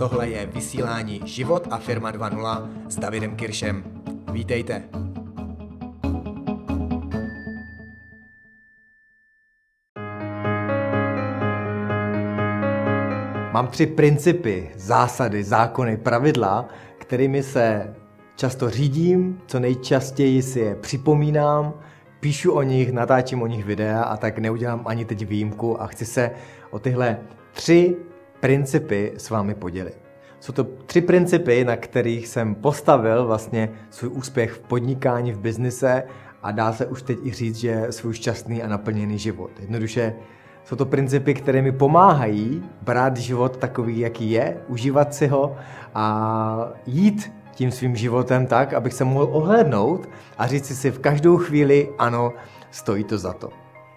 tohle je vysílání Život a firma 2.0 s Davidem Kiršem. Vítejte. Mám tři principy, zásady, zákony, pravidla, kterými se často řídím, co nejčastěji si je připomínám, píšu o nich, natáčím o nich videa a tak neudělám ani teď výjimku a chci se o tyhle tři principy s vámi podělit. Jsou to tři principy, na kterých jsem postavil vlastně svůj úspěch v podnikání, v biznise a dá se už teď i říct, že svůj šťastný a naplněný život. Jednoduše jsou to principy, které mi pomáhají brát život takový, jaký je, užívat si ho a jít tím svým životem tak, abych se mohl ohlédnout a říct si v každou chvíli, ano, stojí to za to.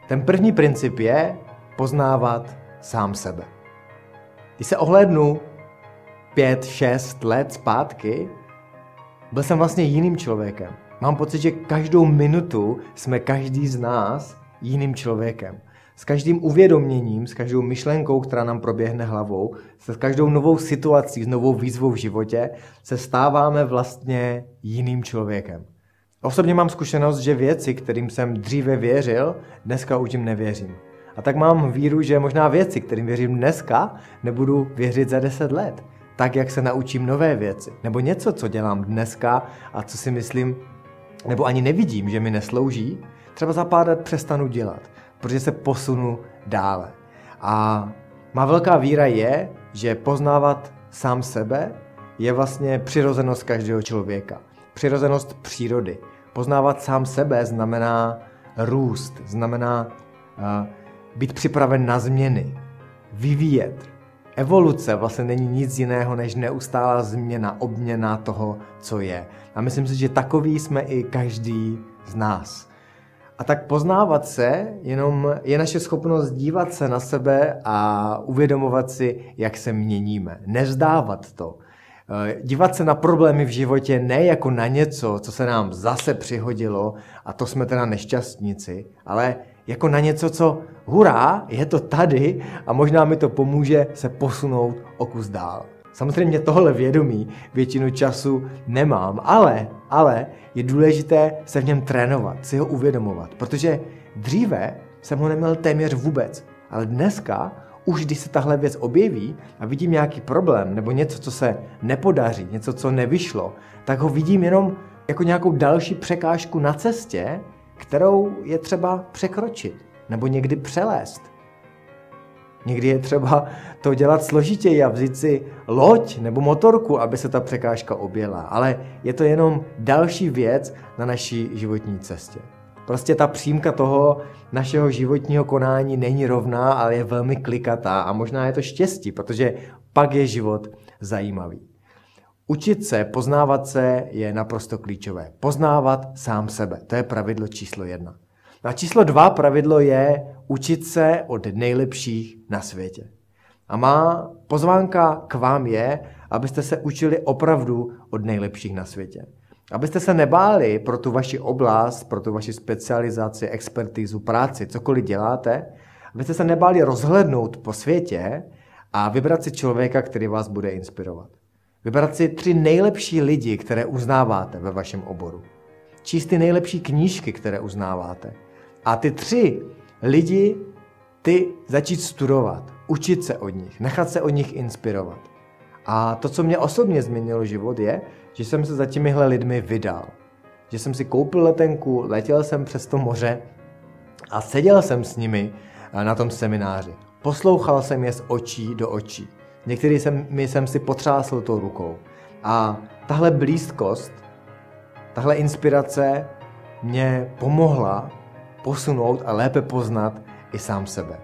Ten první princip je poznávat sám sebe. Když se ohlédnu pět, šest let zpátky, byl jsem vlastně jiným člověkem. Mám pocit, že každou minutu jsme každý z nás jiným člověkem. S každým uvědoměním, s každou myšlenkou, která nám proběhne hlavou, se s každou novou situací, s novou výzvou v životě, se stáváme vlastně jiným člověkem. Osobně mám zkušenost, že věci, kterým jsem dříve věřil, dneska už jim nevěřím. A tak mám víru, že možná věci, kterým věřím dneska, nebudu věřit za deset let. Tak, jak se naučím nové věci. Nebo něco, co dělám dneska a co si myslím, nebo ani nevidím, že mi neslouží, třeba za pár let přestanu dělat, protože se posunu dále. A má velká víra je, že poznávat sám sebe je vlastně přirozenost každého člověka. Přirozenost přírody. Poznávat sám sebe znamená růst, znamená uh, být připraven na změny, vyvíjet. Evoluce vlastně není nic jiného než neustálá změna, obměna toho, co je. A myslím si, že takový jsme i každý z nás. A tak poznávat se jenom je naše schopnost dívat se na sebe a uvědomovat si, jak se měníme. Nezdávat to. Eh, dívat se na problémy v životě ne jako na něco, co se nám zase přihodilo a to jsme teda nešťastníci, ale jako na něco, co hurá, je to tady a možná mi to pomůže se posunout o kus dál. Samozřejmě tohle vědomí většinu času nemám, ale, ale je důležité se v něm trénovat, si ho uvědomovat, protože dříve jsem ho neměl téměř vůbec, ale dneska už když se tahle věc objeví a vidím nějaký problém nebo něco, co se nepodaří, něco, co nevyšlo, tak ho vidím jenom jako nějakou další překážku na cestě, kterou je třeba překročit nebo někdy přelést. Někdy je třeba to dělat složitěji a vzít si loď nebo motorku, aby se ta překážka objela. Ale je to jenom další věc na naší životní cestě. Prostě ta přímka toho našeho životního konání není rovná, ale je velmi klikatá a možná je to štěstí, protože pak je život zajímavý. Učit se, poznávat se je naprosto klíčové. Poznávat sám sebe. To je pravidlo číslo jedna. A číslo dva pravidlo je učit se od nejlepších na světě. A má pozvánka k vám je, abyste se učili opravdu od nejlepších na světě. Abyste se nebáli pro tu vaši oblast, pro tu vaši specializaci, expertizu, práci, cokoliv děláte, abyste se nebáli rozhlednout po světě a vybrat si člověka, který vás bude inspirovat. Vybrat si tři nejlepší lidi, které uznáváte ve vašem oboru. Číst ty nejlepší knížky, které uznáváte. A ty tři lidi, ty začít studovat, učit se od nich, nechat se od nich inspirovat. A to, co mě osobně změnilo život, je, že jsem se za těmihle lidmi vydal. Že jsem si koupil letenku, letěl jsem přes to moře a seděl jsem s nimi eh, na tom semináři. Poslouchal jsem je z očí do očí. Některý jsem, mi jsem si potřásl tou rukou. A tahle blízkost, tahle inspirace mě pomohla posunout a lépe poznat i sám sebe.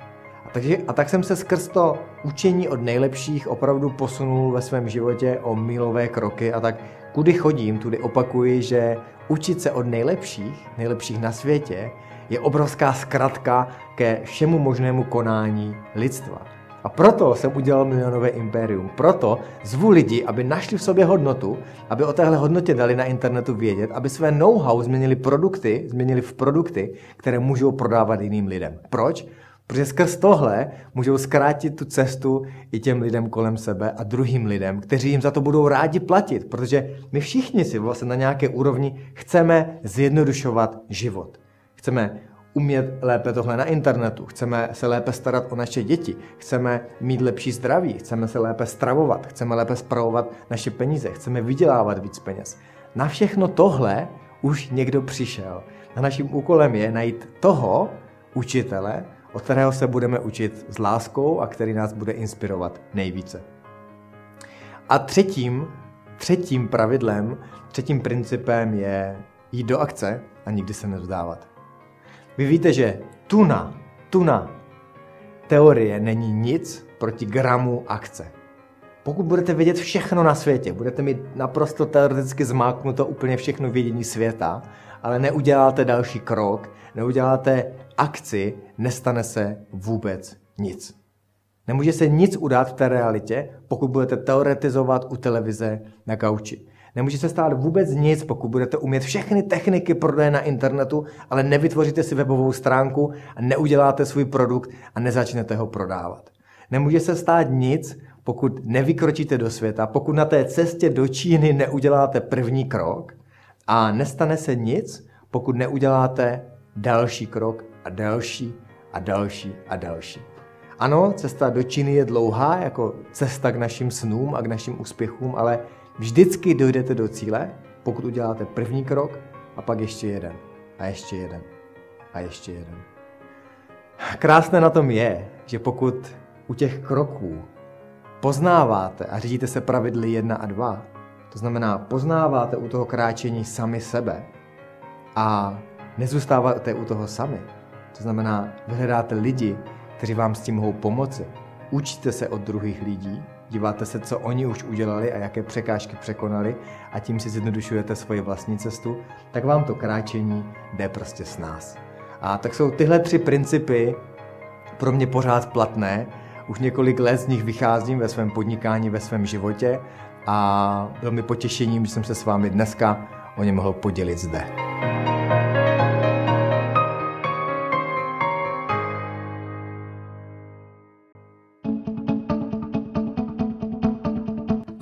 A, takže, a tak jsem se skrz to učení od nejlepších opravdu posunul ve svém životě o milové kroky a tak kudy chodím, tudy opakuji, že učit se od nejlepších, nejlepších na světě, je obrovská zkratka ke všemu možnému konání lidstva. A proto jsem udělal milionové impérium. Proto zvu lidi, aby našli v sobě hodnotu, aby o téhle hodnotě dali na internetu vědět, aby své know-how změnili produkty, změnili v produkty, které můžou prodávat jiným lidem. Proč? Protože skrz tohle můžou zkrátit tu cestu i těm lidem kolem sebe a druhým lidem, kteří jim za to budou rádi platit, protože my všichni si vlastně na nějaké úrovni chceme zjednodušovat život. Chceme umět lépe tohle na internetu, chceme se lépe starat o naše děti, chceme mít lepší zdraví, chceme se lépe stravovat, chceme lépe spravovat naše peníze, chceme vydělávat víc peněz. Na všechno tohle už někdo přišel. A naším úkolem je najít toho učitele, od kterého se budeme učit s láskou a který nás bude inspirovat nejvíce. A třetím, třetím pravidlem, třetím principem je jít do akce a nikdy se nevzdávat. Vy víte, že tuna, tuna teorie není nic proti gramu akce. Pokud budete vědět všechno na světě, budete mít naprosto teoreticky zmáknuto úplně všechno vědění světa, ale neuděláte další krok, neuděláte akci, nestane se vůbec nic. Nemůže se nic udát v té realitě, pokud budete teoretizovat u televize na gauči. Nemůže se stát vůbec nic, pokud budete umět všechny techniky prodeje na internetu, ale nevytvoříte si webovou stránku a neuděláte svůj produkt a nezačnete ho prodávat. Nemůže se stát nic, pokud nevykročíte do světa, pokud na té cestě do Číny neuděláte první krok a nestane se nic, pokud neuděláte další krok a další a další a další. Ano, cesta do Číny je dlouhá, jako cesta k našim snům a k našim úspěchům, ale vždycky dojdete do cíle, pokud uděláte první krok a pak ještě jeden a ještě jeden a ještě jeden. Krásné na tom je, že pokud u těch kroků poznáváte a řídíte se pravidly 1 a 2, to znamená poznáváte u toho kráčení sami sebe a nezůstáváte u toho sami, to znamená vyhledáte lidi, kteří vám s tím mohou pomoci, učíte se od druhých lidí, díváte se, co oni už udělali a jaké překážky překonali a tím si zjednodušujete svoji vlastní cestu, tak vám to kráčení jde prostě s nás. A tak jsou tyhle tři principy pro mě pořád platné. Už několik let z nich vycházím ve svém podnikání, ve svém životě a byl mi potěšením, že jsem se s vámi dneska o ně mohl podělit zde.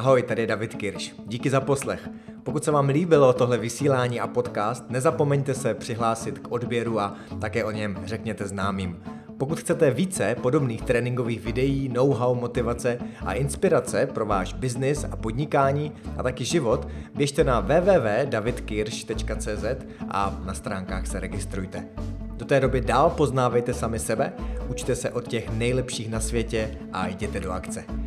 Ahoj, tady je David Kirš. Díky za poslech. Pokud se vám líbilo tohle vysílání a podcast, nezapomeňte se přihlásit k odběru a také o něm řekněte známým. Pokud chcete více podobných tréninkových videí, know-how, motivace a inspirace pro váš biznis a podnikání a taky život, běžte na www.davidkirsch.cz a na stránkách se registrujte. Do té doby dál poznávejte sami sebe, učte se od těch nejlepších na světě a jděte do akce.